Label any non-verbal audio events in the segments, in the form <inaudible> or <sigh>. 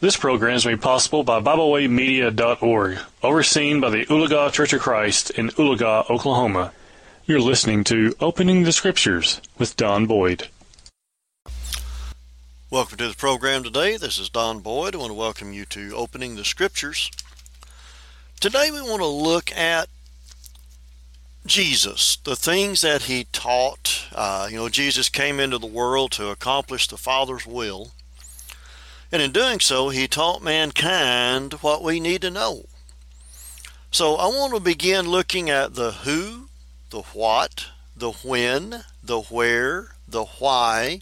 This program is made possible by BibleWayMedia.org, overseen by the Oologah Church of Christ in Oologah, Oklahoma. You're listening to Opening the Scriptures with Don Boyd. Welcome to the program today. This is Don Boyd. I want to welcome you to Opening the Scriptures. Today we want to look at Jesus, the things that he taught. Uh, you know, Jesus came into the world to accomplish the Father's will. And in doing so, he taught mankind what we need to know. So I want to begin looking at the who, the what, the when, the where, the why,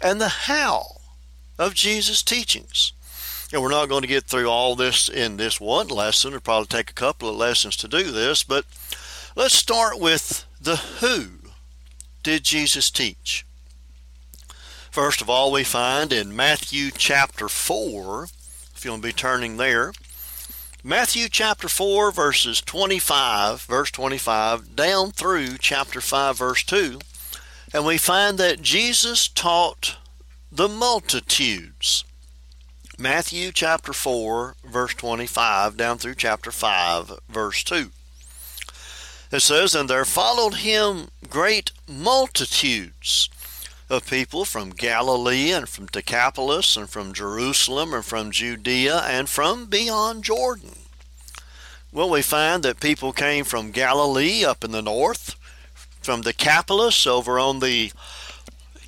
and the how of Jesus' teachings. And we're not going to get through all this in this one lesson. It'll probably take a couple of lessons to do this, but let's start with the who did Jesus teach? First of all, we find in Matthew chapter 4, if you'll be turning there, Matthew chapter 4, verses 25, verse 25, down through chapter 5, verse 2, and we find that Jesus taught the multitudes. Matthew chapter 4, verse 25, down through chapter 5, verse 2. It says, And there followed him great multitudes of people from Galilee and from Decapolis and from Jerusalem and from Judea and from beyond Jordan. Well, we find that people came from Galilee up in the north, from Decapolis over on the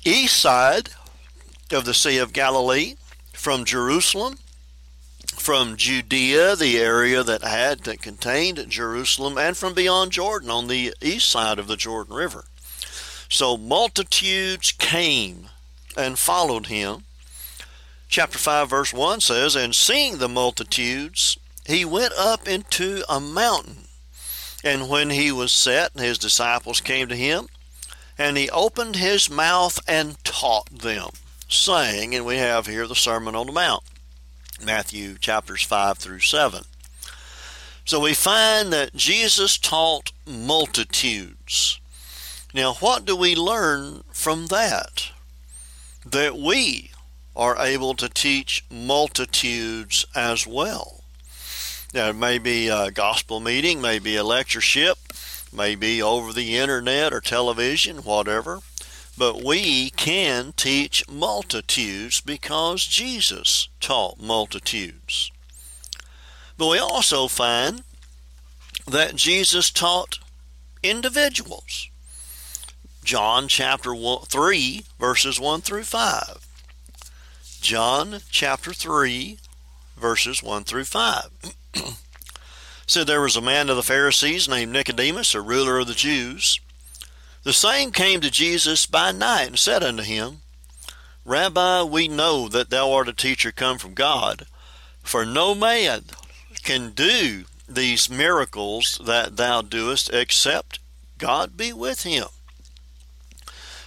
east side of the Sea of Galilee, from Jerusalem, from Judea, the area that had that contained Jerusalem, and from beyond Jordan on the east side of the Jordan River. So multitudes came and followed him. Chapter 5, verse 1 says, And seeing the multitudes, he went up into a mountain. And when he was set, his disciples came to him, and he opened his mouth and taught them, saying, and we have here the Sermon on the Mount, Matthew chapters 5 through 7. So we find that Jesus taught multitudes. Now, what do we learn from that? That we are able to teach multitudes as well. Now, it may be a gospel meeting, maybe a lectureship, maybe over the internet or television, whatever. But we can teach multitudes because Jesus taught multitudes. But we also find that Jesus taught individuals. John chapter 3, verses 1 through 5. John chapter 3, verses 1 through 5. <clears throat> Said there was a man of the Pharisees named Nicodemus, a ruler of the Jews. The same came to Jesus by night and said unto him, Rabbi, we know that thou art a teacher come from God, for no man can do these miracles that thou doest except God be with him.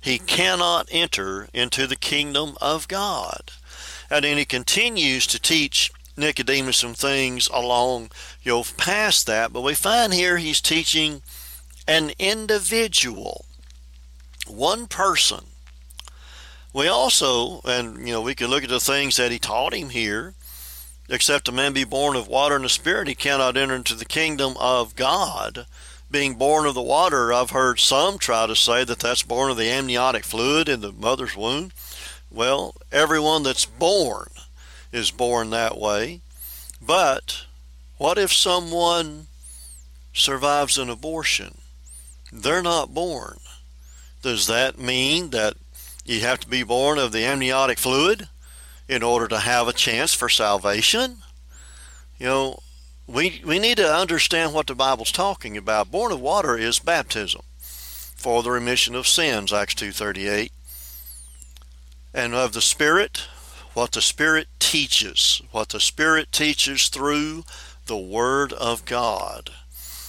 he cannot enter into the kingdom of God. And then he continues to teach Nicodemus some things along, you know, past that. But we find here he's teaching an individual, one person. We also, and you know, we can look at the things that he taught him here. Except a man be born of water and the Spirit, he cannot enter into the kingdom of God being born of the water, I've heard some try to say that that's born of the amniotic fluid in the mother's womb. Well, everyone that's born is born that way. But what if someone survives an abortion? They're not born. Does that mean that you have to be born of the amniotic fluid in order to have a chance for salvation? You know, we we need to understand what the Bible's talking about. Born of water is baptism for the remission of sins, Acts 2:38. And of the Spirit, what the Spirit teaches, what the Spirit teaches through the Word of God.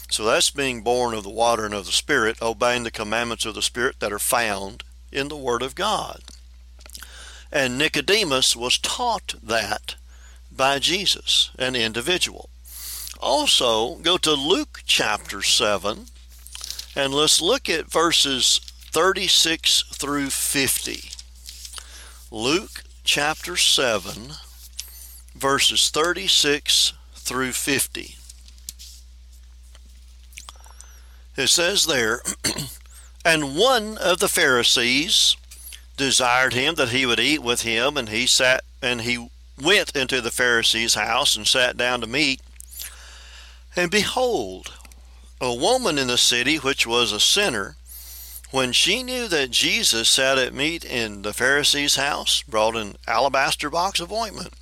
So that's being born of the water and of the Spirit, obeying the commandments of the Spirit that are found in the Word of God. And Nicodemus was taught that by Jesus, an individual. Also, go to Luke chapter 7, and let's look at verses 36 through 50. Luke chapter 7, verses 36 through 50. It says there, <clears throat> And one of the Pharisees desired him that he would eat with him, and he sat and he went into the Pharisee's house and sat down to meat. And behold, a woman in the city which was a sinner, when she knew that Jesus sat at meat in the Pharisee's house, brought an alabaster box of ointment,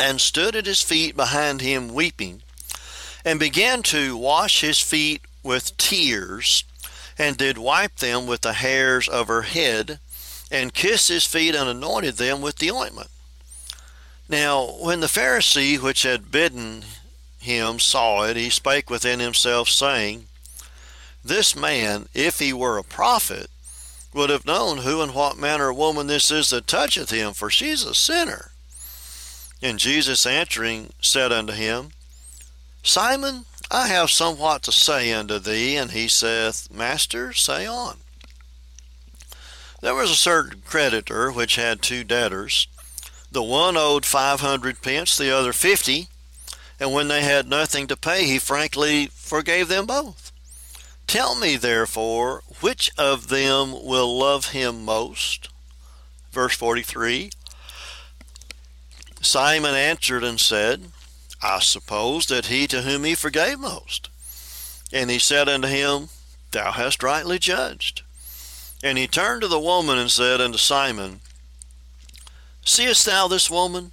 and stood at his feet behind him weeping, and began to wash his feet with tears, and did wipe them with the hairs of her head, and kissed his feet and anointed them with the ointment. Now, when the Pharisee which had bidden him saw it, he spake within himself, saying, This man, if he were a prophet, would have known who and what manner of woman this is that toucheth him, for she is a sinner. And Jesus answering said unto him, Simon, I have somewhat to say unto thee. And he saith, Master, say on. There was a certain creditor which had two debtors. The one owed five hundred pence, the other fifty. And when they had nothing to pay, he frankly forgave them both. Tell me, therefore, which of them will love him most? Verse 43 Simon answered and said, I suppose that he to whom he forgave most. And he said unto him, Thou hast rightly judged. And he turned to the woman and said unto Simon, Seest thou this woman?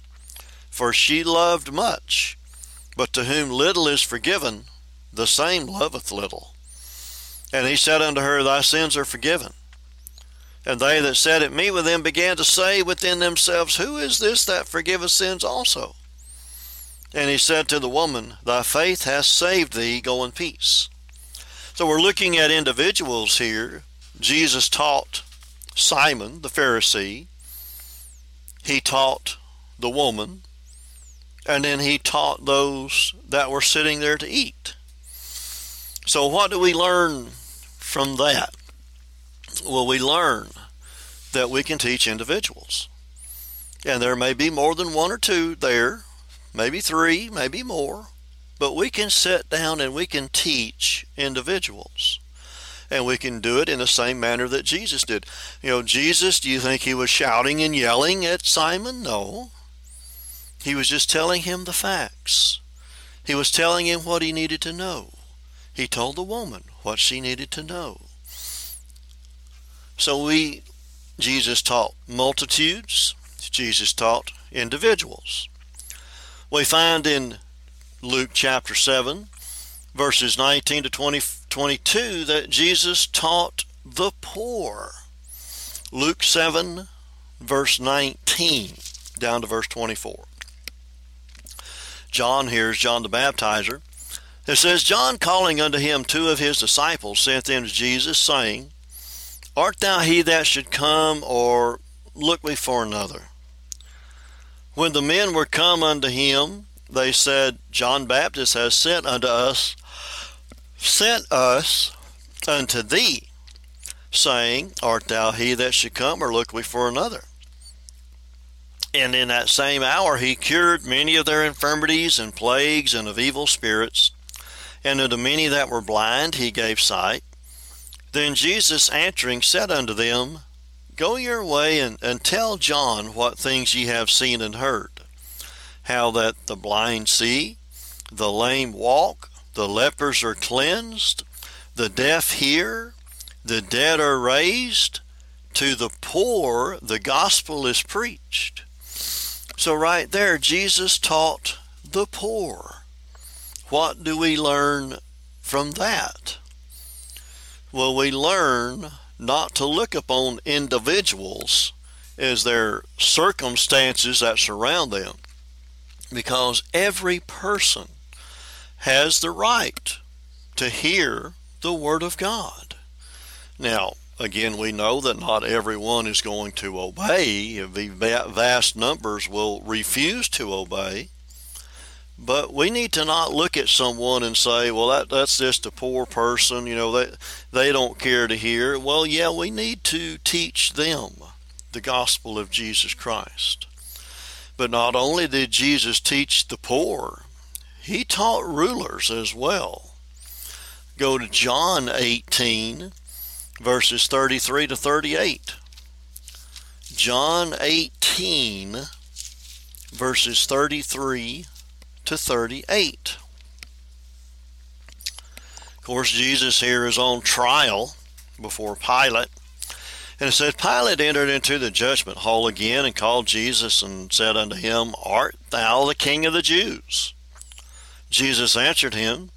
for she loved much. But to whom little is forgiven, the same loveth little. And he said unto her, Thy sins are forgiven. And they that sat at meat with him began to say within themselves, Who is this that forgiveth sins also? And he said to the woman, Thy faith hath saved thee, go in peace. So we're looking at individuals here. Jesus taught Simon the Pharisee, he taught the woman, and then he taught those that were sitting there to eat. So, what do we learn from that? Well, we learn that we can teach individuals. And there may be more than one or two there maybe three, maybe more, but we can sit down and we can teach individuals. And we can do it in the same manner that Jesus did. You know, Jesus, do you think he was shouting and yelling at Simon? No. He was just telling him the facts. He was telling him what he needed to know. He told the woman what she needed to know. So we, Jesus taught multitudes, Jesus taught individuals we find in Luke chapter 7, verses 19 to 20, 22, that Jesus taught the poor. Luke 7, verse 19, down to verse 24. John hears John the Baptizer. It says, John calling unto him two of his disciples sent them to Jesus, saying, Art thou he that should come, or look we for another? When the men were come unto him, they said, John Baptist has sent unto us, sent us unto thee, saying, Art thou he that should come, or look we for another? And in that same hour he cured many of their infirmities and plagues and of evil spirits, and unto many that were blind he gave sight. Then Jesus answering said unto them, Go your way and, and tell John what things ye have seen and heard. How that the blind see, the lame walk, the lepers are cleansed, the deaf hear, the dead are raised, to the poor the gospel is preached. So, right there, Jesus taught the poor. What do we learn from that? Well, we learn not to look upon individuals as their circumstances that surround them, because every person has the right to hear the Word of God. Now, again, we know that not everyone is going to obey. Vast numbers will refuse to obey. But we need to not look at someone and say, well, that, that's just a poor person, you know, they, they don't care to hear. Well, yeah, we need to teach them the gospel of Jesus Christ. But not only did Jesus teach the poor, he taught rulers as well. Go to John 18, verses 33 to 38. John 18, verses 33 to 38. Of course, Jesus here is on trial before Pilate. And it says, Pilate entered into the judgment hall again and called Jesus and said unto him, Art thou the king of the Jews? Jesus answered him,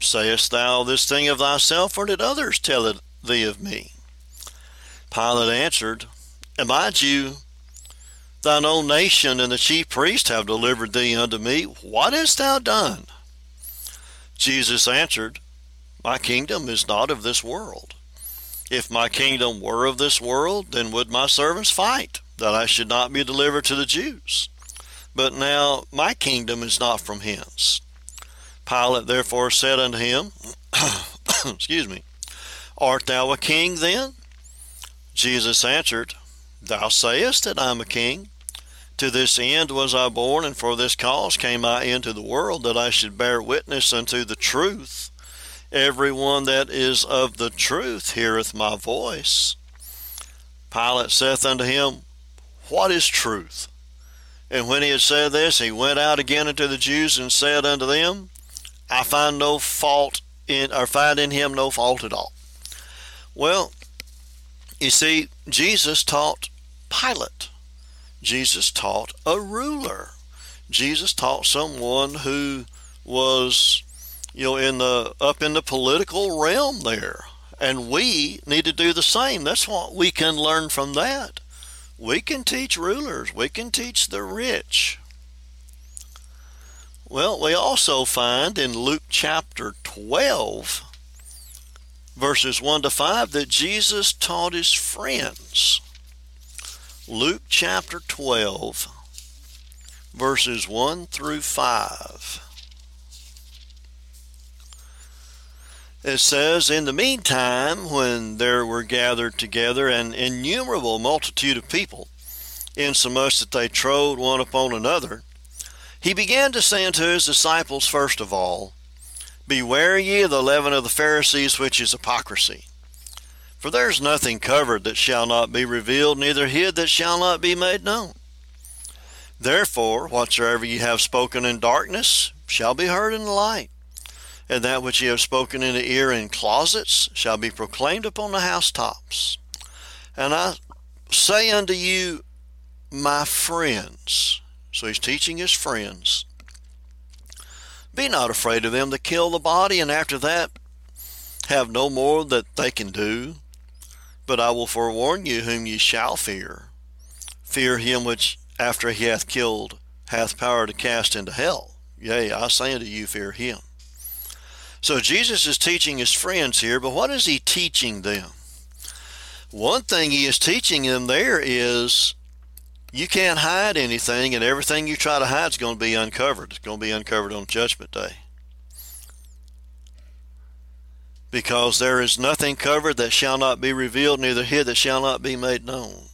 Sayest thou this thing of thyself, or did others tell it thee of me? Pilate answered, Am I Jew? Thine own nation and the chief priests have delivered thee unto me. What hast thou done? Jesus answered, My kingdom is not of this world. If my kingdom were of this world, then would my servants fight, that I should not be delivered to the Jews. But now my kingdom is not from hence. Pilate therefore said unto him, <coughs> Excuse me, Art thou a king then? Jesus answered, Thou sayest that I am a king. To this end was I born, and for this cause came I into the world, that I should bear witness unto the truth. Every one that is of the truth heareth my voice. Pilate saith unto him, What is truth? And when he had said this, he went out again unto the Jews and said unto them, I find no fault in, or find in him no fault at all. Well, you see, Jesus taught Pilate. Jesus taught a ruler. Jesus taught someone who was, you know, in the up in the political realm there. And we need to do the same. That's what we can learn from that. We can teach rulers. We can teach the rich. Well, we also find in Luke chapter 12, verses 1 to 5, that Jesus taught his friends. Luke chapter 12, verses 1 through 5. It says, In the meantime, when there were gathered together an innumerable multitude of people, insomuch that they trode one upon another, he began to say unto his disciples first of all, Beware ye of the leaven of the Pharisees, which is hypocrisy. For there is nothing covered that shall not be revealed, neither hid that shall not be made known. Therefore, whatsoever ye have spoken in darkness shall be heard in the light, and that which ye have spoken in the ear in closets shall be proclaimed upon the housetops. And I say unto you, my friends, so he's teaching his friends, be not afraid of them that kill the body, and after that have no more that they can do. But I will forewarn you whom ye shall fear. Fear him which, after he hath killed, hath power to cast into hell. Yea, I say unto you, fear him. So Jesus is teaching his friends here, but what is he teaching them? One thing he is teaching them there is you can't hide anything, and everything you try to hide is going to be uncovered. It's going to be uncovered on Judgment Day. because there is nothing covered that shall not be revealed, neither hid that shall not be made known.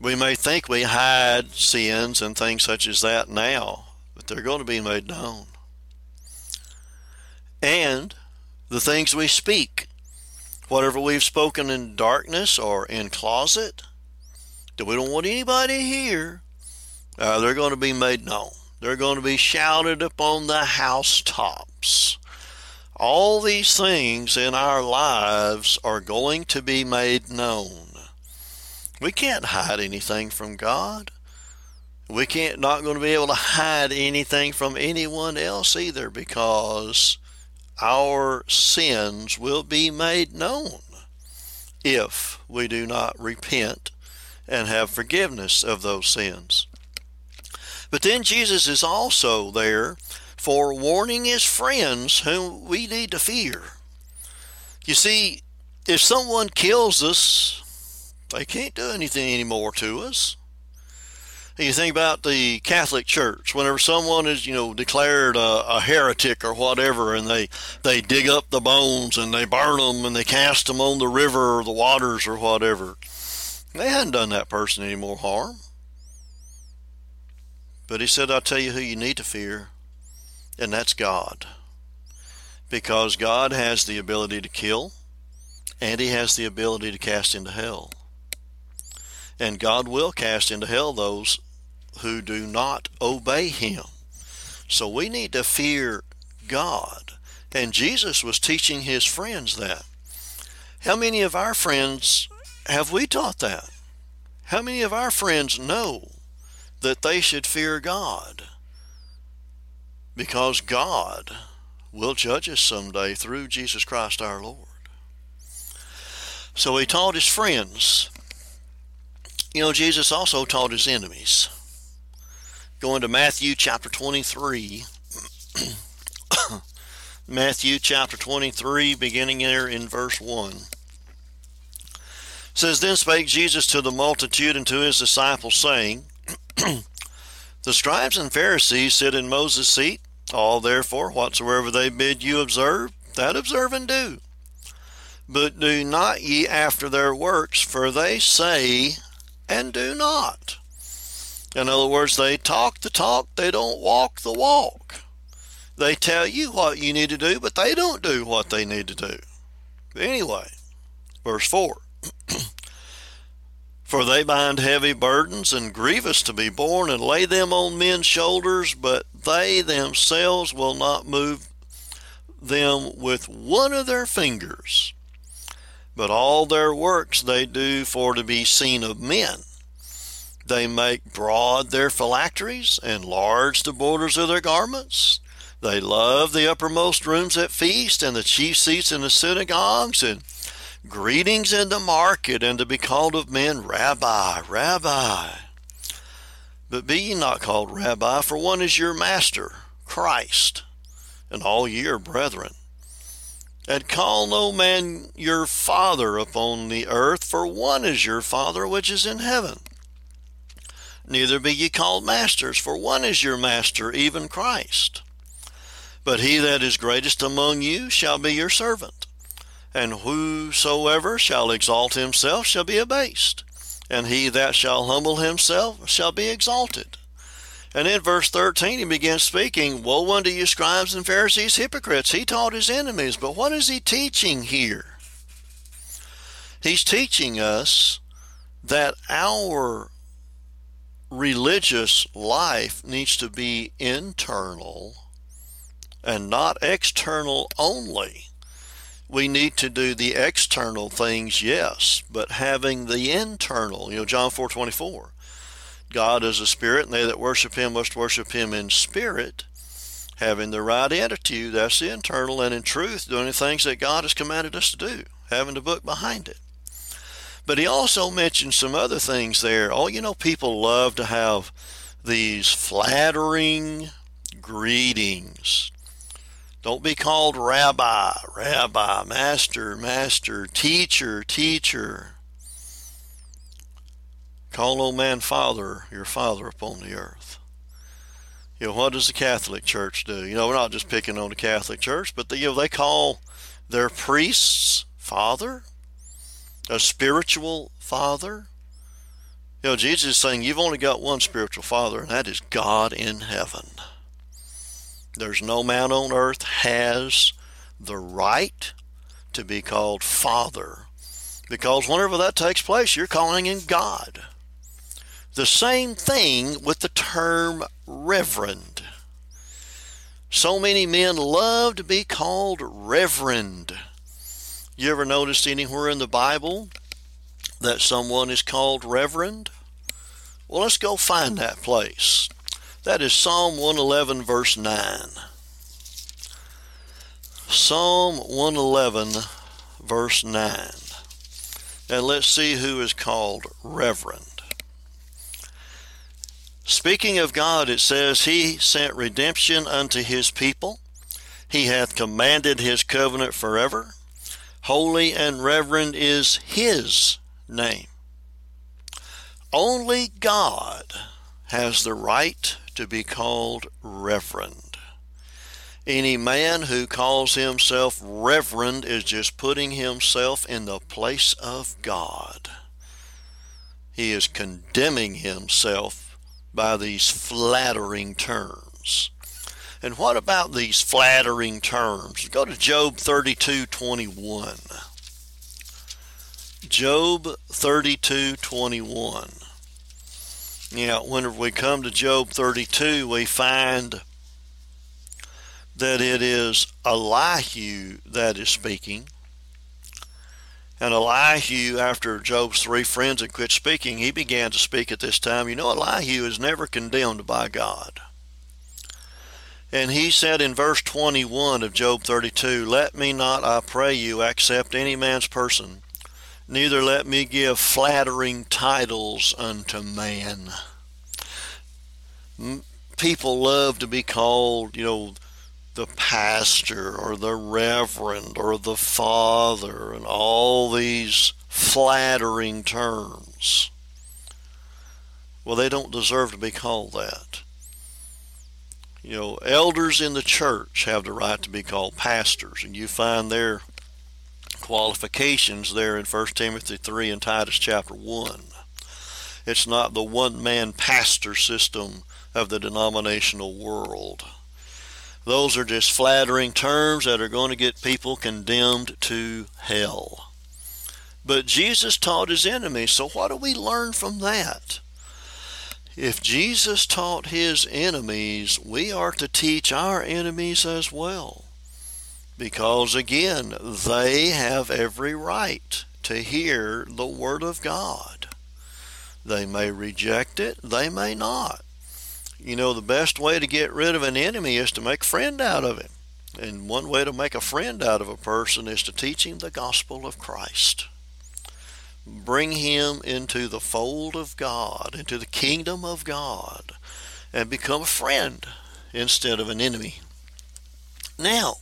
We may think we hide sins and things such as that now, but they're going to be made known. And the things we speak, whatever we've spoken in darkness or in closet, that we don't want anybody hear, uh, they're going to be made known. They're going to be shouted upon the housetops. All these things in our lives are going to be made known. We can't hide anything from God. We can't not going to be able to hide anything from anyone else either because our sins will be made known if we do not repent and have forgiveness of those sins. But then Jesus is also there for warning his friends whom we need to fear. You see, if someone kills us, they can't do anything anymore to us. You think about the Catholic Church. Whenever someone is, you know, declared a, a, heretic or whatever, and they they dig up the bones and they burn them and they cast them on the river or the waters or whatever, they hadn't done that person any more harm. But he said, "I'll tell you who you need to fear, and that's God, because God has the ability to kill, and He has the ability to cast into hell." and God will cast into hell those who do not obey him. So we need to fear God. And Jesus was teaching his friends that. How many of our friends have we taught that? How many of our friends know that they should fear God? Because God will judge us someday through Jesus Christ our Lord. So he taught his friends. You know, Jesus also taught his enemies. Going to Matthew chapter 23. <coughs> Matthew chapter 23, beginning there in verse 1. Says, Then spake Jesus to the multitude and to his disciples, saying, <clears throat> The scribes and Pharisees sit in Moses' seat. All therefore, whatsoever they bid you observe, that observe and do. But do not ye after their works, for they say and do not. In other words, they talk the talk, they don't walk the walk. They tell you what you need to do, but they don't do what they need to do. Anyway, verse 4 <clears throat> For they bind heavy burdens and grievous to be borne and lay them on men's shoulders, but they themselves will not move them with one of their fingers. But all their works they do for to be seen of men. They make broad their phylacteries, and large the borders of their garments. They love the uppermost rooms at feasts, and the chief seats in the synagogues, and greetings in the market, and to be called of men Rabbi, Rabbi. But be ye not called Rabbi, for one is your master, Christ, and all ye are brethren. And call no man your father upon the earth, for one is your Father which is in heaven. Neither be ye called masters, for one is your master, even Christ. But he that is greatest among you shall be your servant. And whosoever shall exalt himself shall be abased, and he that shall humble himself shall be exalted. And in verse 13, he begins speaking, Woe unto you, scribes and Pharisees, hypocrites! He taught his enemies. But what is he teaching here? He's teaching us that our religious life needs to be internal and not external only. We need to do the external things, yes, but having the internal, you know, John 4 24. God is a spirit, and they that worship him must worship him in spirit, having the right attitude. That's the internal, and in truth, doing the things that God has commanded us to do, having the book behind it. But he also mentioned some other things there. Oh, you know, people love to have these flattering greetings. Don't be called rabbi, rabbi, master, master, teacher, teacher. Call no man father, your father upon the earth. You know, what does the Catholic Church do? You know, we're not just picking on the Catholic Church, but they, you know, they call their priests father, a spiritual father. You know, Jesus is saying you've only got one spiritual father, and that is God in heaven. There's no man on earth has the right to be called father because whenever that takes place, you're calling him God. The same thing with the term reverend. So many men love to be called reverend. You ever noticed anywhere in the Bible that someone is called reverend? Well, let's go find that place. That is Psalm 111, verse 9. Psalm 111, verse 9. And let's see who is called reverend. Speaking of God, it says, He sent redemption unto His people. He hath commanded His covenant forever. Holy and reverend is His name. Only God has the right to be called reverend. Any man who calls himself reverend is just putting himself in the place of God. He is condemning himself by these flattering terms. And what about these flattering terms? Go to Job 32:21. Job 32:21. Now, whenever we come to Job 32, we find that it is Elihu that is speaking. And Elihu, after Job's three friends had quit speaking, he began to speak at this time. You know, Elihu is never condemned by God. And he said in verse 21 of Job 32, Let me not, I pray you, accept any man's person, neither let me give flattering titles unto man. People love to be called, you know, the pastor or the reverend or the father and all these flattering terms. Well, they don't deserve to be called that. You know, elders in the church have the right to be called pastors, and you find their qualifications there in 1 Timothy 3 and Titus chapter 1. It's not the one man pastor system of the denominational world. Those are just flattering terms that are going to get people condemned to hell. But Jesus taught his enemies, so what do we learn from that? If Jesus taught his enemies, we are to teach our enemies as well. Because again, they have every right to hear the Word of God. They may reject it, they may not. You know, the best way to get rid of an enemy is to make a friend out of him. And one way to make a friend out of a person is to teach him the gospel of Christ bring him into the fold of God, into the kingdom of God, and become a friend instead of an enemy. Now,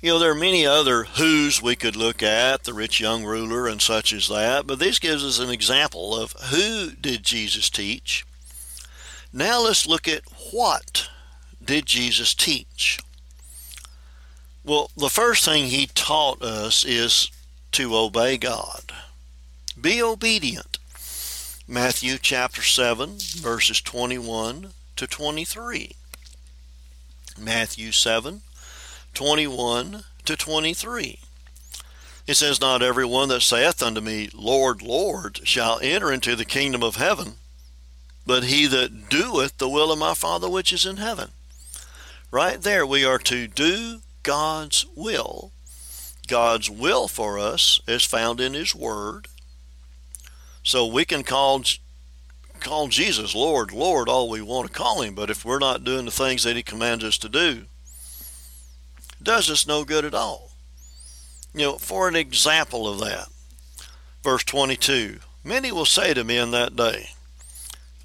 you know, there are many other who's we could look at, the rich young ruler and such as that, but this gives us an example of who did Jesus teach. Now let's look at what did Jesus teach. Well, the first thing he taught us is to obey God. Be obedient. Matthew chapter 7, verses 21 to 23. Matthew 7, 21 to 23. It says, Not every one that saith unto me, Lord, Lord, shall enter into the kingdom of heaven, but he that doeth the will of my Father which is in heaven. Right there, we are to do God's will God's will for us is found in His Word. So we can call call Jesus Lord, Lord all we want to call Him, but if we're not doing the things that He commands us to do, does us no good at all. You know, for an example of that, verse 22 Many will say to me in that day,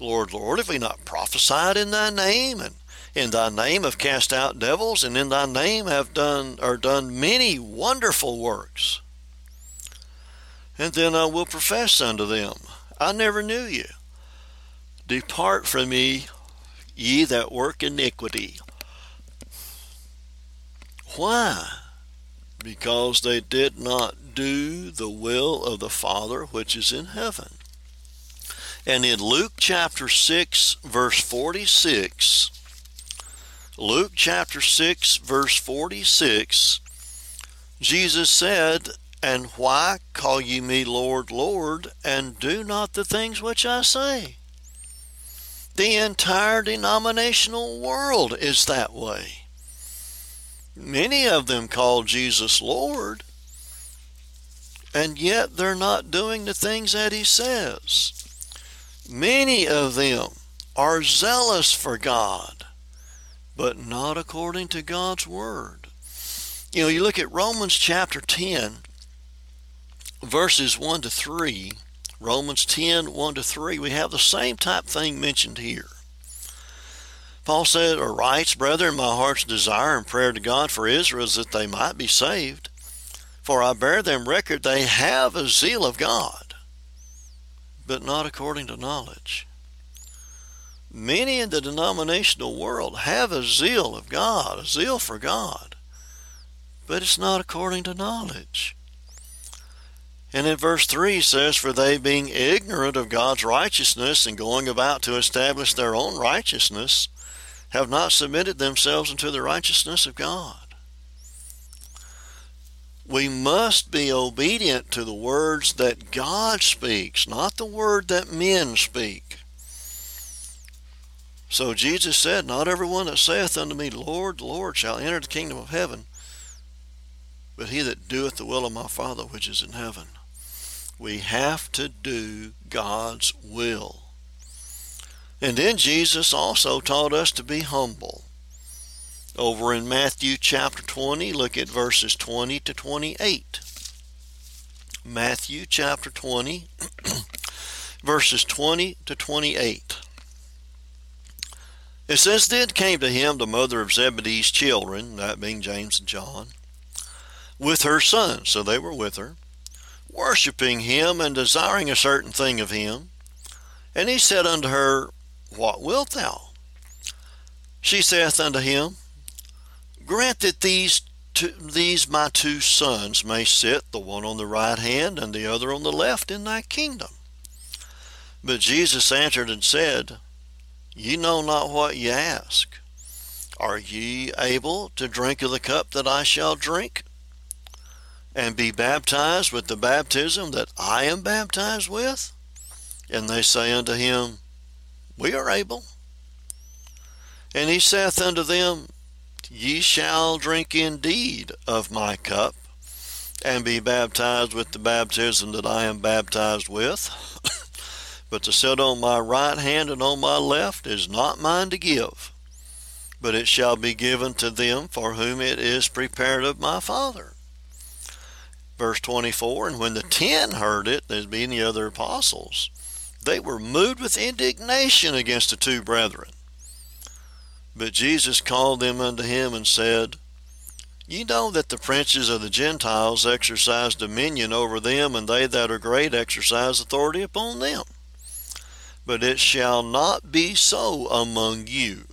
Lord, Lord, have we not prophesied in thy name, and in thy name have cast out devils, and in thy name have done or done many wonderful works. And then I will profess unto them, I never knew you. Depart from me, ye that work iniquity. Why? Because they did not do the will of the Father which is in heaven. And in Luke chapter 6, verse 46, Luke chapter 6, verse 46, Jesus said, And why call ye me Lord, Lord, and do not the things which I say? The entire denominational world is that way. Many of them call Jesus Lord, and yet they're not doing the things that he says. Many of them are zealous for God, but not according to God's word. You know, you look at Romans chapter 10, verses 1 to 3, Romans 10, 1 to 3, we have the same type thing mentioned here. Paul said, or writes, Brethren, my heart's desire and prayer to God for Israel is that they might be saved. For I bear them record they have a zeal of God, but not according to knowledge. Many in the denominational world have a zeal of God, a zeal for God, but it's not according to knowledge. And in verse 3 says, For they being ignorant of God's righteousness and going about to establish their own righteousness, have not submitted themselves unto the righteousness of God. We must be obedient to the words that God speaks, not the word that men speak. So Jesus said, Not everyone that saith unto me, Lord, Lord, shall enter the kingdom of heaven, but he that doeth the will of my Father which is in heaven. We have to do God's will. And then Jesus also taught us to be humble. Over in Matthew chapter 20, look at verses 20 to 28. Matthew chapter 20, <clears throat> verses 20 to 28. It says, Then came to him the mother of Zebedee's children, that being James and John, with her sons, so they were with her, worshiping him and desiring a certain thing of him. And he said unto her, What wilt thou? She saith unto him, Grant that these two, these my two sons may sit, the one on the right hand and the other on the left, in thy kingdom. But Jesus answered and said, Ye know not what ye ask. Are ye able to drink of the cup that I shall drink? And be baptized with the baptism that I am baptized with? And they say unto him, We are able. And he saith unto them, Ye shall drink indeed of my cup, and be baptized with the baptism that I am baptized with. <laughs> but to sit on my right hand and on my left is not mine to give, but it shall be given to them for whom it is prepared of my Father. Verse 24 And when the ten heard it, as being the other apostles, they were moved with indignation against the two brethren. But Jesus called them unto him and said, Ye know that the princes of the Gentiles exercise dominion over them, and they that are great exercise authority upon them. But it shall not be so among you.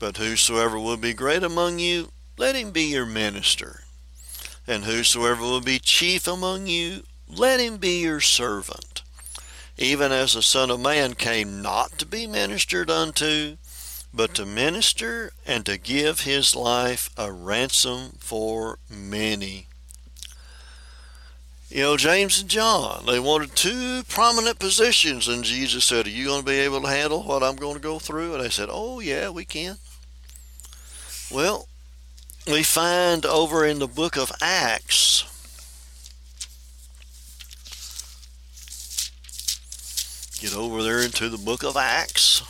But whosoever will be great among you, let him be your minister. And whosoever will be chief among you, let him be your servant. Even as the Son of Man came not to be ministered unto, but to minister and to give his life a ransom for many. You know, James and John, they wanted two prominent positions, and Jesus said, Are you going to be able to handle what I'm going to go through? And they said, Oh, yeah, we can. Well, we find over in the book of Acts, get over there into the book of Acts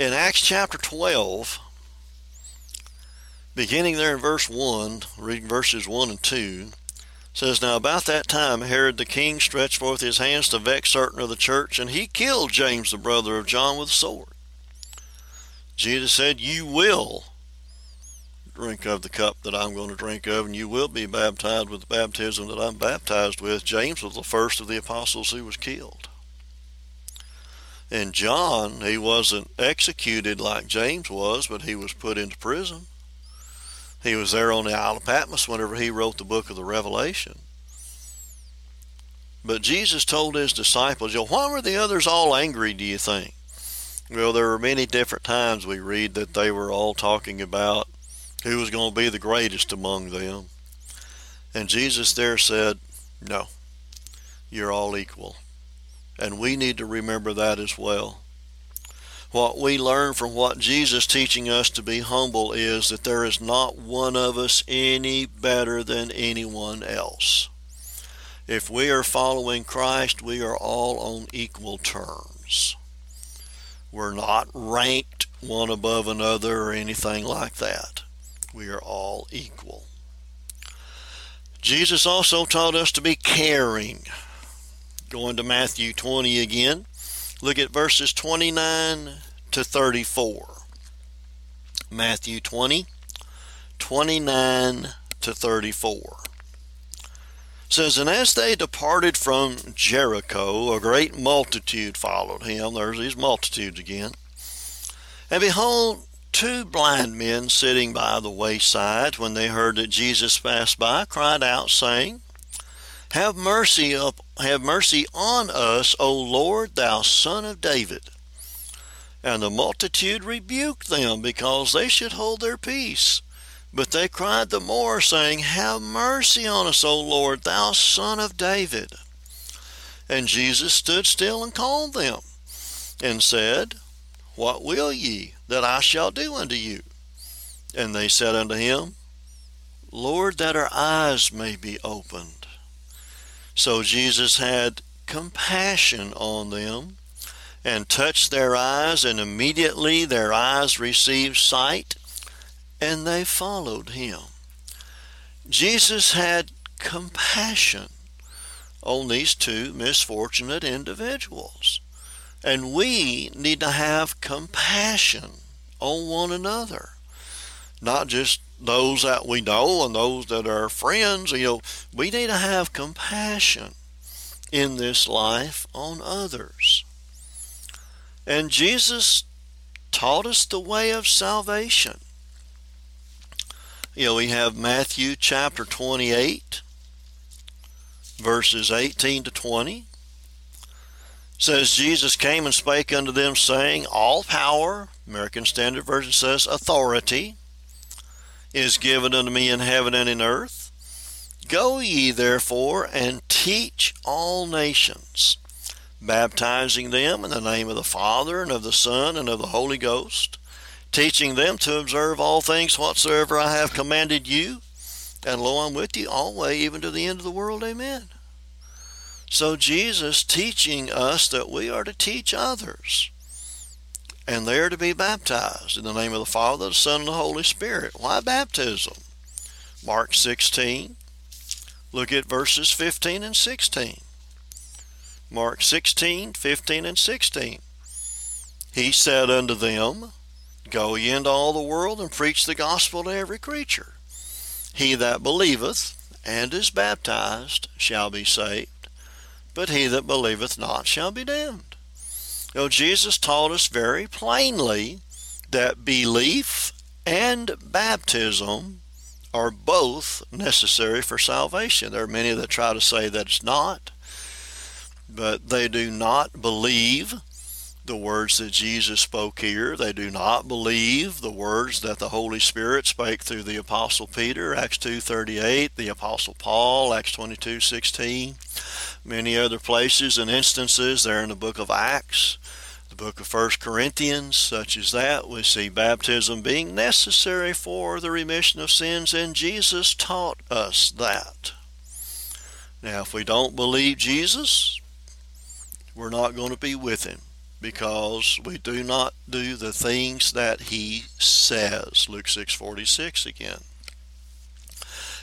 in Acts chapter 12, beginning there in verse 1, reading verses 1 and 2, says, Now about that time Herod the king stretched forth his hands to vex certain of the church, and he killed James the brother of John with a sword. Jesus said, You will drink of the cup that I'm going to drink of, and you will be baptized with the baptism that I'm baptized with. James was the first of the apostles who was killed. And John, he wasn't executed like James was, but he was put into prison. He was there on the Isle of Patmos whenever he wrote the book of the Revelation. But Jesus told his disciples, know, why were the others all angry, do you think? Well, there are many different times we read that they were all talking about who was going to be the greatest among them. And Jesus there said, No, you're all equal. And we need to remember that as well. What we learn from what Jesus teaching us to be humble is that there is not one of us any better than anyone else. If we are following Christ, we are all on equal terms. We're not ranked one above another or anything like that. We are all equal. Jesus also taught us to be caring. Going to Matthew 20 again, look at verses 29 to 34. Matthew 20, 29 to 34 says, And as they departed from Jericho, a great multitude followed him. There's these multitudes again. And behold, two blind men sitting by the wayside, when they heard that Jesus passed by, cried out, saying, Have mercy up, have mercy on us, O Lord, thou Son of David. And the multitude rebuked them because they should hold their peace. But they cried the more, saying, Have mercy on us, O Lord, thou Son of David. And Jesus stood still and called them, and said, What will ye that I shall do unto you? And they said unto him, Lord, that our eyes may be opened. So Jesus had compassion on them, and touched their eyes, and immediately their eyes received sight and they followed him. Jesus had compassion on these two misfortunate individuals. And we need to have compassion on one another. Not just those that we know and those that are friends. You know, we need to have compassion in this life on others. And Jesus taught us the way of salvation you know, we have Matthew chapter 28, verses 18 to 20. says, Jesus came and spake unto them, saying, All power, American Standard Version says, authority, is given unto me in heaven and in earth. Go ye therefore and teach all nations, baptizing them in the name of the Father and of the Son and of the Holy Ghost teaching them to observe all things whatsoever I have commanded you. And lo, I'm with you always, even to the end of the world. Amen. So Jesus teaching us that we are to teach others. And they are to be baptized in the name of the Father, the Son, and the Holy Spirit. Why baptism? Mark 16. Look at verses 15 and 16. Mark 16, 15 and 16. He said unto them, Go ye into all the world and preach the gospel to every creature. He that believeth and is baptized shall be saved, but he that believeth not shall be damned. Now, Jesus taught us very plainly that belief and baptism are both necessary for salvation. There are many that try to say that it's not, but they do not believe the words that Jesus spoke here. They do not believe the words that the Holy Spirit spake through the apostle Peter, Acts 2:38, the apostle Paul, Acts 22:16, many other places and instances there in the book of Acts, book of 1 Corinthians, such as that, we see baptism being necessary for the remission of sins and Jesus taught us that. Now, if we don't believe Jesus, we're not going to be with him because we do not do the things that he says. Luke 6:46 again.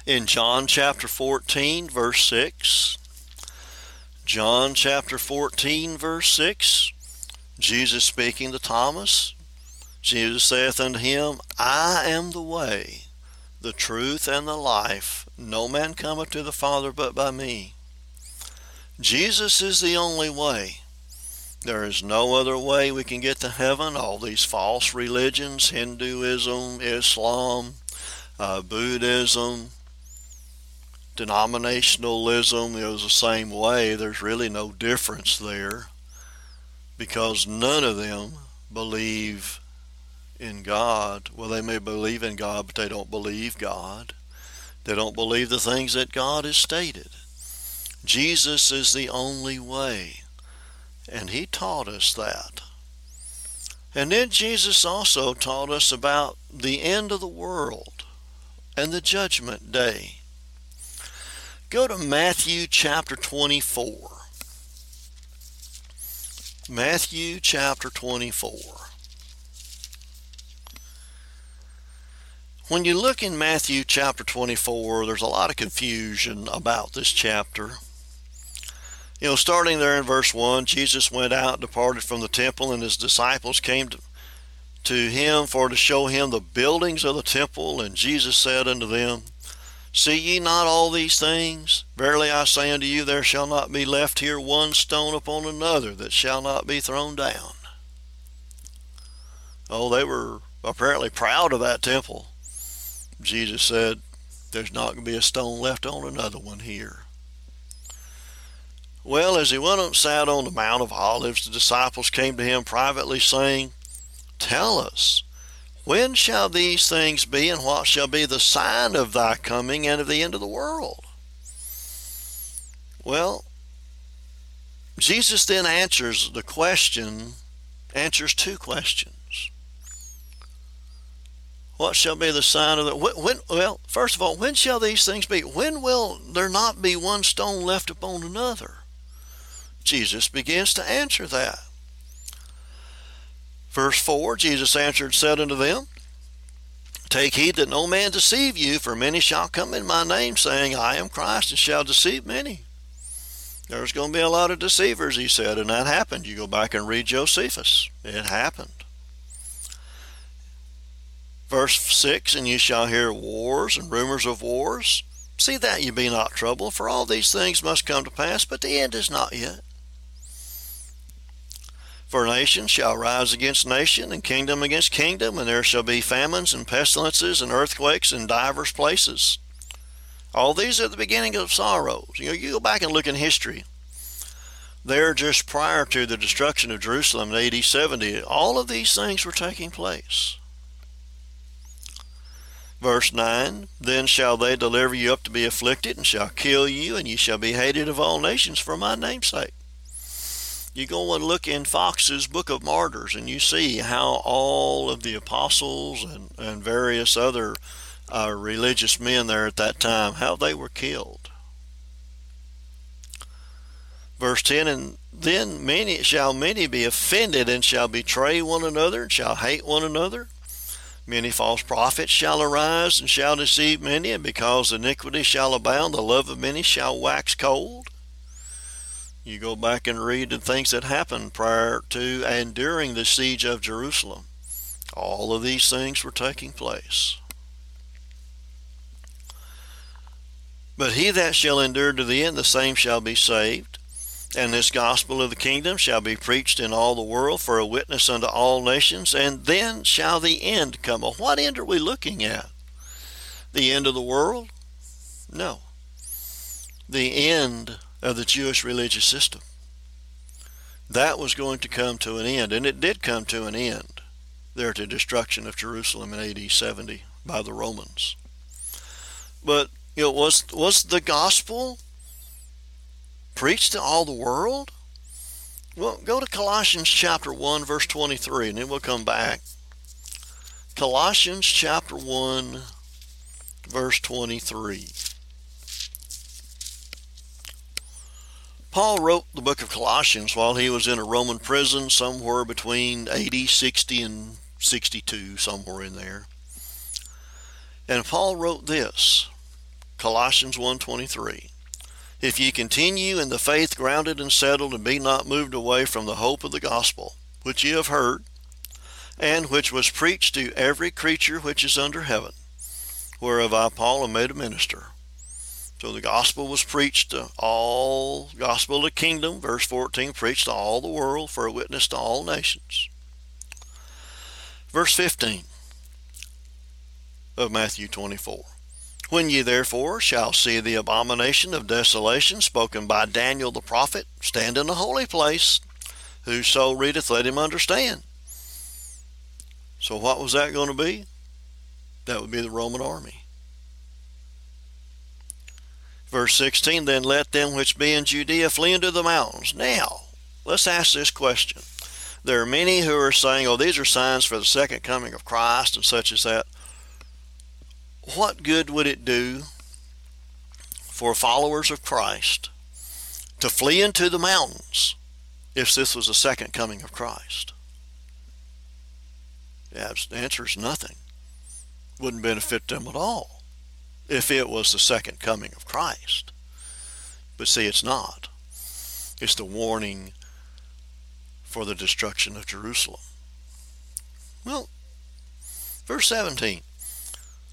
In John chapter 14 verse 6, John chapter 14 verse 6, Jesus speaking to Thomas, Jesus saith unto him, I am the way, the truth, and the life. No man cometh to the Father but by me. Jesus is the only way. There is no other way we can get to heaven. All these false religions, Hinduism, Islam, uh, Buddhism, denominationalism is the same way. There's really no difference there because none of them believe in God. Well, they may believe in God, but they don't believe God. They don't believe the things that God has stated. Jesus is the only way. And he taught us that. And then Jesus also taught us about the end of the world and the judgment day. Go to Matthew chapter 24. Matthew chapter 24. When you look in Matthew chapter 24, there's a lot of confusion about this chapter. You know, starting there in verse 1, Jesus went out departed from the temple, and his disciples came to, to him for to show him the buildings of the temple. And Jesus said unto them, See ye not all these things? Verily I say unto you, there shall not be left here one stone upon another that shall not be thrown down. Oh, they were apparently proud of that temple. Jesus said, There's not going to be a stone left on another one here. Well, as he went and sat on the Mount of Olives, the disciples came to him privately, saying, Tell us, when shall these things be, and what shall be the sign of thy coming and of the end of the world? Well, Jesus then answers the question, answers two questions. What shall be the sign of the when, well, first of all, when shall these things be? When will there not be one stone left upon another? Jesus begins to answer that. Verse 4 Jesus answered and said unto them, Take heed that no man deceive you, for many shall come in my name, saying, I am Christ, and shall deceive many. There's going to be a lot of deceivers, he said, and that happened. You go back and read Josephus. It happened. Verse 6 And you shall hear wars and rumors of wars. See that you be not troubled, for all these things must come to pass, but the end is not yet. For nation shall rise against nation, and kingdom against kingdom, and there shall be famines and pestilences and earthquakes in divers places. All these are the beginning of sorrows. You know, you go back and look in history. There, just prior to the destruction of Jerusalem in AD 70, all of these things were taking place. Verse 9 Then shall they deliver you up to be afflicted, and shall kill you, and ye shall be hated of all nations for my name's sake you go and look in Foxe's Book of Martyrs and you see how all of the apostles and, and various other uh, religious men there at that time, how they were killed. Verse 10 And then many shall many be offended and shall betray one another and shall hate one another. Many false prophets shall arise and shall deceive many, and because iniquity shall abound, the love of many shall wax cold. You go back and read the things that happened prior to and during the siege of Jerusalem. All of these things were taking place. But he that shall endure to the end, the same shall be saved. And this gospel of the kingdom shall be preached in all the world for a witness unto all nations, and then shall the end come. Well, what end are we looking at? The end of the world? No. The end of the Jewish religious system. That was going to come to an end, and it did come to an end there to destruction of Jerusalem in AD 70 by the Romans. But you know, was was the gospel preached to all the world? Well, go to Colossians chapter 1 verse 23 and then we'll come back. Colossians chapter 1 verse 23. Paul wrote the book of Colossians while he was in a Roman prison somewhere between 80, 60, and 62, somewhere in there. And Paul wrote this, Colossians 1.23, If ye continue in the faith grounded and settled, and be not moved away from the hope of the gospel, which ye have heard, and which was preached to every creature which is under heaven, whereof I, Paul, am made a minister so the gospel was preached to all, gospel of the kingdom, verse 14, preached to all the world for a witness to all nations. Verse 15 of Matthew 24. When ye therefore shall see the abomination of desolation spoken by Daniel the prophet stand in the holy place, whoso readeth, let him understand. So what was that going to be? That would be the Roman army. Verse 16 Then let them which be in Judea flee into the mountains. Now, let's ask this question. There are many who are saying, oh, these are signs for the second coming of Christ and such as that. What good would it do for followers of Christ to flee into the mountains if this was the second coming of Christ? Yeah, the answer is nothing. Wouldn't benefit them at all if it was the second coming of Christ. But see, it's not. It's the warning for the destruction of Jerusalem. Well, verse 17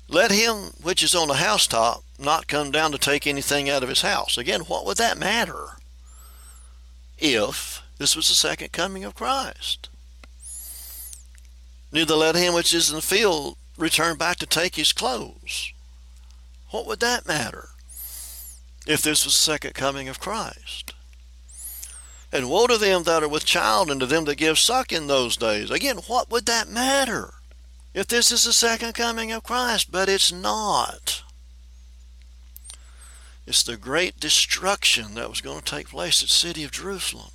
Let him which is on the housetop not come down to take anything out of his house. Again, what would that matter if this was the second coming of Christ? Neither let him which is in the field return back to take his clothes. What would that matter if this was the second coming of Christ? And woe to them that are with child and to them that give suck in those days. Again, what would that matter if this is the second coming of Christ? But it's not. It's the great destruction that was going to take place at the city of Jerusalem.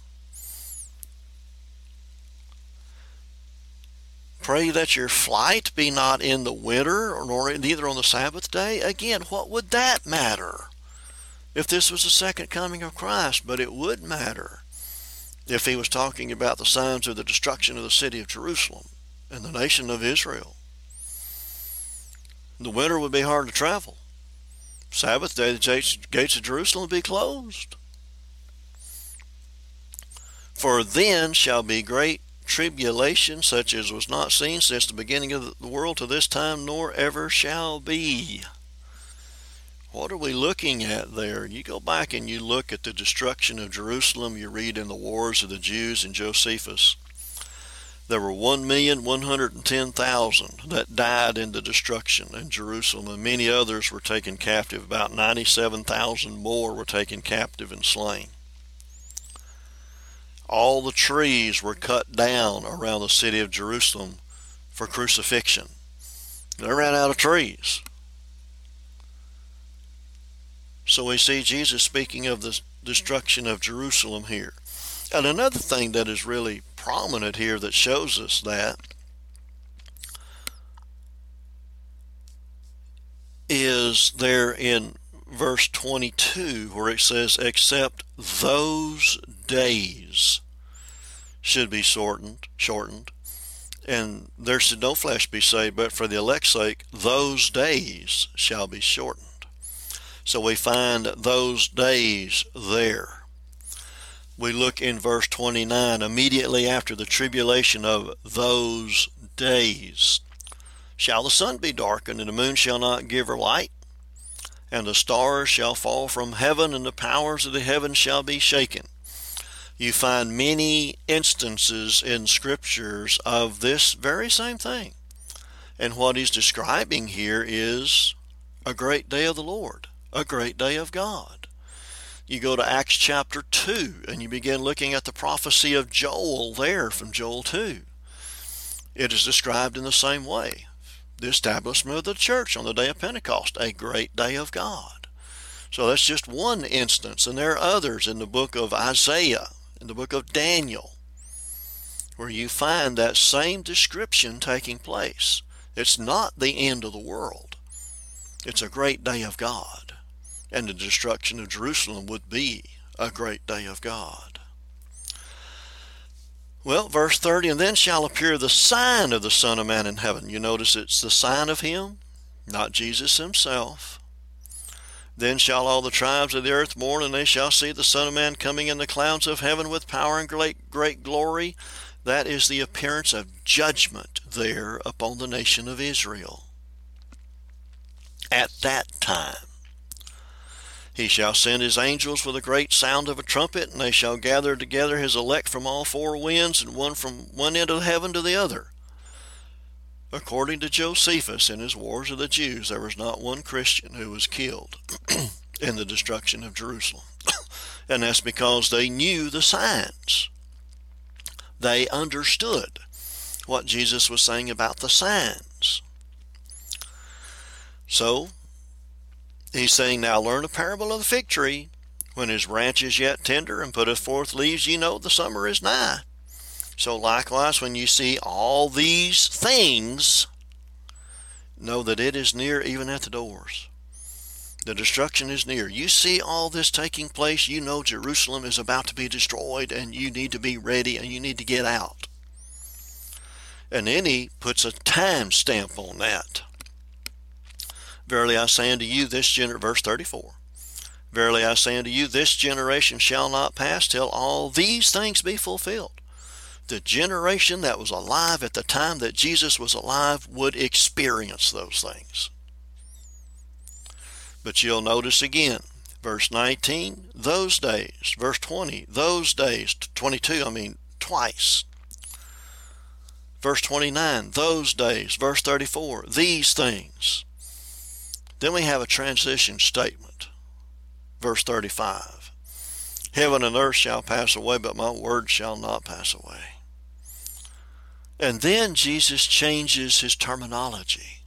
Pray that your flight be not in the winter, nor neither on the Sabbath day. Again, what would that matter if this was the second coming of Christ? But it would matter if he was talking about the signs of the destruction of the city of Jerusalem and the nation of Israel. The winter would be hard to travel. Sabbath day, the gates of Jerusalem would be closed. For then shall be great tribulation such as was not seen since the beginning of the world to this time, nor ever shall be. What are we looking at there? You go back and you look at the destruction of Jerusalem, you read in the Wars of the Jews and Josephus. There were 1,110,000 that died in the destruction in Jerusalem, and many others were taken captive. About 97,000 more were taken captive and slain all the trees were cut down around the city of Jerusalem for crucifixion. They ran out of trees. So we see Jesus speaking of the destruction of Jerusalem here. And another thing that is really prominent here that shows us that is there in verse 22 where it says, except those days should be shortened, shortened, and there should no flesh be saved, but for the elect's sake, those days shall be shortened. So we find those days there. We look in verse 29, immediately after the tribulation of those days. Shall the sun be darkened, and the moon shall not give her light? and the stars shall fall from heaven, and the powers of the heavens shall be shaken. You find many instances in scriptures of this very same thing. And what he's describing here is a great day of the Lord, a great day of God. You go to Acts chapter 2 and you begin looking at the prophecy of Joel there from Joel 2. It is described in the same way the establishment of the church on the day of Pentecost, a great day of God. So that's just one instance, and there are others in the book of Isaiah, in the book of Daniel, where you find that same description taking place. It's not the end of the world. It's a great day of God, and the destruction of Jerusalem would be a great day of God. Well, verse 30, and then shall appear the sign of the Son of Man in heaven. You notice it's the sign of him, not Jesus himself. Then shall all the tribes of the earth mourn, and they shall see the Son of Man coming in the clouds of heaven with power and great, great glory. That is the appearance of judgment there upon the nation of Israel. At that time. He shall send his angels with a great sound of a trumpet, and they shall gather together his elect from all four winds, and one from one end of heaven to the other. According to Josephus in his Wars of the Jews, there was not one Christian who was killed <clears throat> in the destruction of Jerusalem. <clears throat> and that's because they knew the signs. They understood what Jesus was saying about the signs. So, he's saying, Now learn the parable of the fig tree. When his branch is yet tender and putteth forth leaves, ye know the summer is nigh. So likewise, when you see all these things, know that it is near, even at the doors. The destruction is near. You see all this taking place, you know Jerusalem is about to be destroyed, and you need to be ready and you need to get out. And then he puts a time stamp on that. Verily I say unto you, this gener verse 34. Verily I say unto you, this generation shall not pass till all these things be fulfilled. The generation that was alive at the time that Jesus was alive would experience those things. But you'll notice again, verse 19, those days, verse 20, those days, 22, I mean, twice. Verse 29, those days. Verse 34, these things. Then we have a transition statement. Verse 35 Heaven and earth shall pass away, but my word shall not pass away. And then Jesus changes his terminology.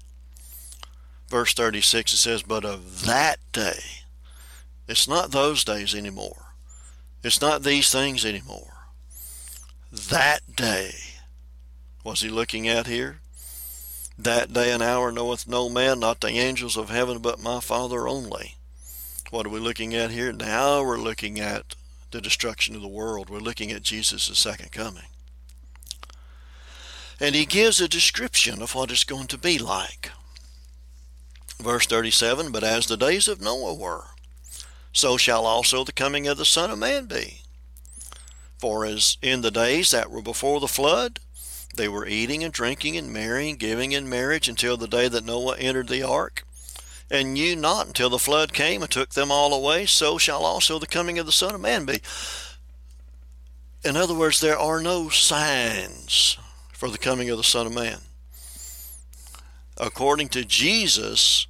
Verse 36 it says, But of that day, it's not those days anymore. It's not these things anymore. That day. Was he looking at here? That day and hour knoweth no man, not the angels of heaven, but my Father only. What are we looking at here? Now we're looking at the destruction of the world. We're looking at Jesus' second coming. And he gives a description of what it's going to be like. Verse 37 But as the days of Noah were, so shall also the coming of the Son of Man be. For as in the days that were before the flood, they were eating and drinking and marrying, giving in marriage until the day that Noah entered the ark, and knew not until the flood came and took them all away. So shall also the coming of the Son of Man be. In other words, there are no signs for the coming of the Son of Man. According to Jesus,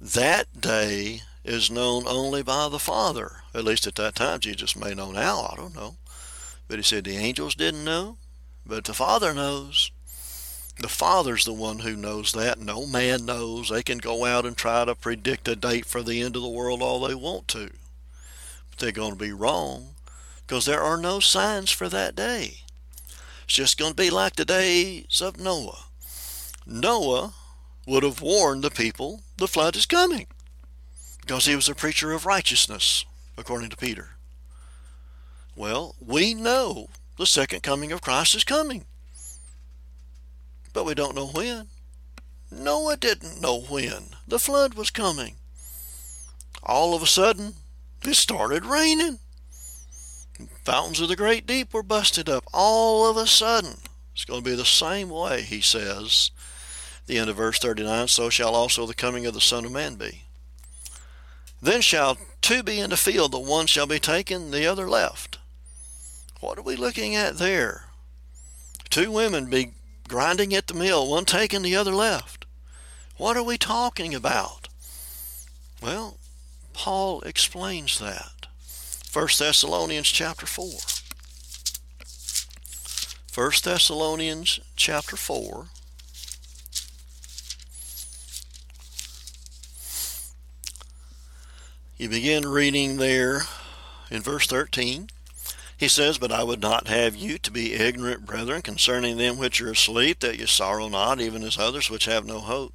that day is known only by the Father. At least at that time, Jesus may know now, I don't know. But he said the angels didn't know, but the Father knows. The Father's the one who knows that. No man knows. They can go out and try to predict a date for the end of the world all they want to. But they're going to be wrong because there are no signs for that day. It's just going to be like the days of Noah. Noah would have warned the people the flood is coming because he was a preacher of righteousness, according to Peter. Well, we know the second coming of Christ is coming. But we don't know when. Noah didn't know when the flood was coming. All of a sudden, it started raining. Fountains of the great deep were busted up all of a sudden. It's going to be the same way, he says. The end of verse 39 So shall also the coming of the Son of Man be. Then shall two be in the field, the one shall be taken, the other left. What are we looking at there? Two women be grinding at the mill, one taking, the other left. What are we talking about? Well, Paul explains that. 1 Thessalonians chapter 4. 1 Thessalonians chapter 4. You begin reading there in verse 13. He says, But I would not have you to be ignorant, brethren, concerning them which are asleep, that ye sorrow not, even as others which have no hope.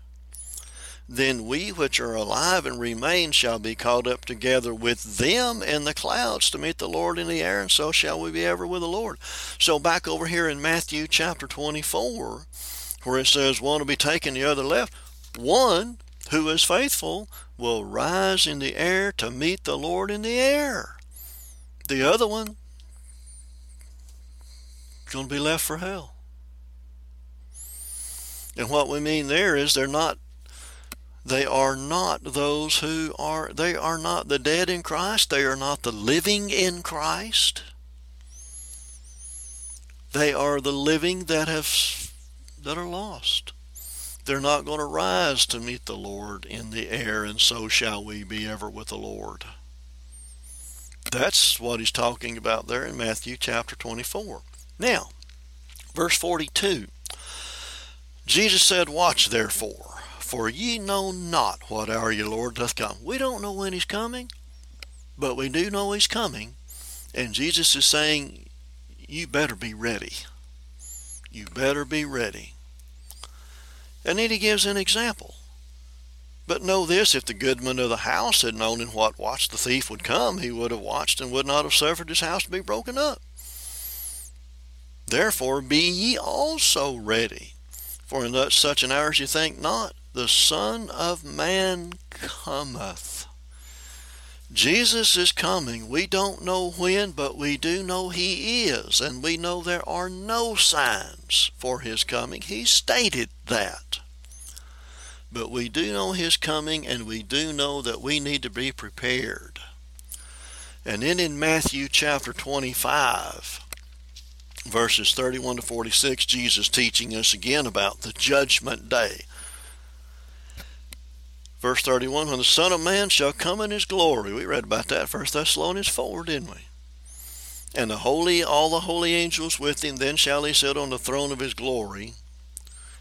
Then we which are alive and remain shall be caught up together with them in the clouds to meet the Lord in the air, and so shall we be ever with the Lord. So back over here in Matthew chapter 24, where it says one will be taken, the other left, one who is faithful will rise in the air to meet the Lord in the air. The other one going to be left for hell. And what we mean there is they're not They are not those who are, they are not the dead in Christ. They are not the living in Christ. They are the living that have, that are lost. They're not going to rise to meet the Lord in the air, and so shall we be ever with the Lord. That's what he's talking about there in Matthew chapter 24. Now, verse 42 Jesus said, Watch therefore, for ye know not what hour your Lord doth come. We don't know when he's coming, but we do know he's coming. And Jesus is saying, You better be ready. You better be ready. And then he gives an example. But know this if the goodman of the house had known in what watch the thief would come, he would have watched and would not have suffered his house to be broken up. Therefore be ye also ready, for in such an hour as you think not, the Son of Man cometh. Jesus is coming. We don't know when, but we do know He is, and we know there are no signs for His coming. He stated that. But we do know His coming, and we do know that we need to be prepared. And then in Matthew chapter 25, verses 31 to 46, Jesus teaching us again about the judgment day. Verse 31, when the Son of Man shall come in his glory. We read about that, 1 Thessalonians 4, didn't we? And the holy, all the holy angels with him, then shall he sit on the throne of his glory,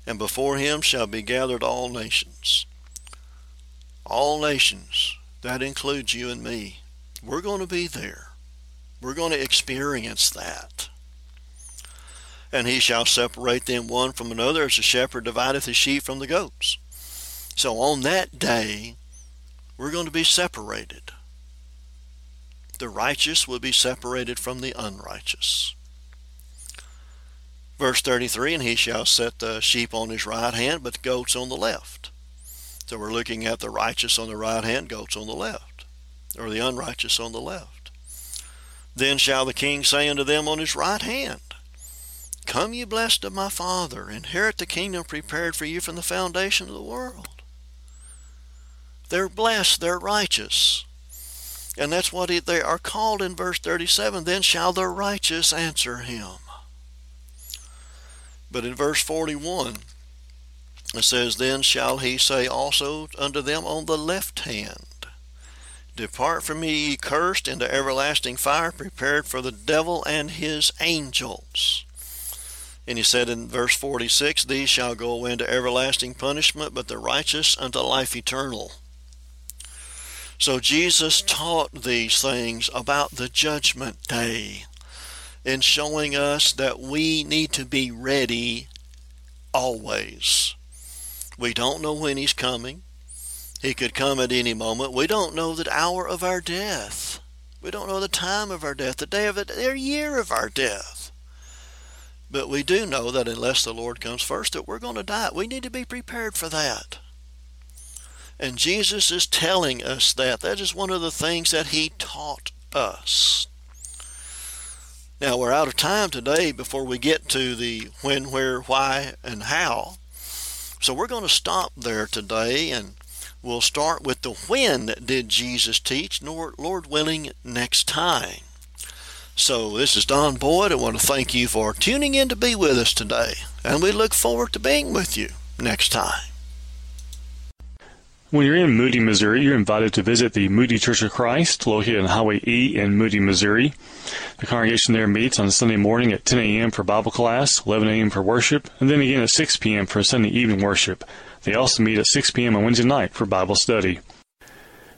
and before him shall be gathered all nations. All nations, that includes you and me. We're going to be there. We're going to experience that. And he shall separate them one from another as a shepherd divideth his sheep from the goats. So on that day, we're going to be separated. The righteous will be separated from the unrighteous. Verse 33 And he shall set the sheep on his right hand, but the goats on the left. So we're looking at the righteous on the right hand, goats on the left, or the unrighteous on the left. Then shall the king say unto them on his right hand, Come, ye blessed of my Father, inherit the kingdom prepared for you from the foundation of the world. They're blessed, they're righteous. And that's what they are called in verse 37 then shall the righteous answer him. But in verse 41, it says, Then shall he say also unto them on the left hand, Depart from me, ye cursed, into everlasting fire, prepared for the devil and his angels. And he said in verse 46, These shall go into everlasting punishment, but the righteous unto life eternal. So Jesus taught these things about the judgment day in showing us that we need to be ready always. We don't know when he's coming. He could come at any moment. We don't know the hour of our death. We don't know the time of our death, the day of it, the year of our death. But we do know that unless the Lord comes first, that we're going to die. We need to be prepared for that. And Jesus is telling us that. That is one of the things that he taught us. Now, we're out of time today before we get to the when, where, why, and how. So we're going to stop there today and we'll start with the when did Jesus teach, Lord willing, next time. So this is Don Boyd. I want to thank you for tuning in to be with us today, and we look forward to being with you next time. When you're in Moody, Missouri, you're invited to visit the Moody Church of Christ, located on Highway E in Moody, Missouri. The congregation there meets on Sunday morning at 10 a.m. for Bible class, 11 a.m. for worship, and then again at 6 p.m. for Sunday evening worship. They also meet at 6 p.m. on Wednesday night for Bible study.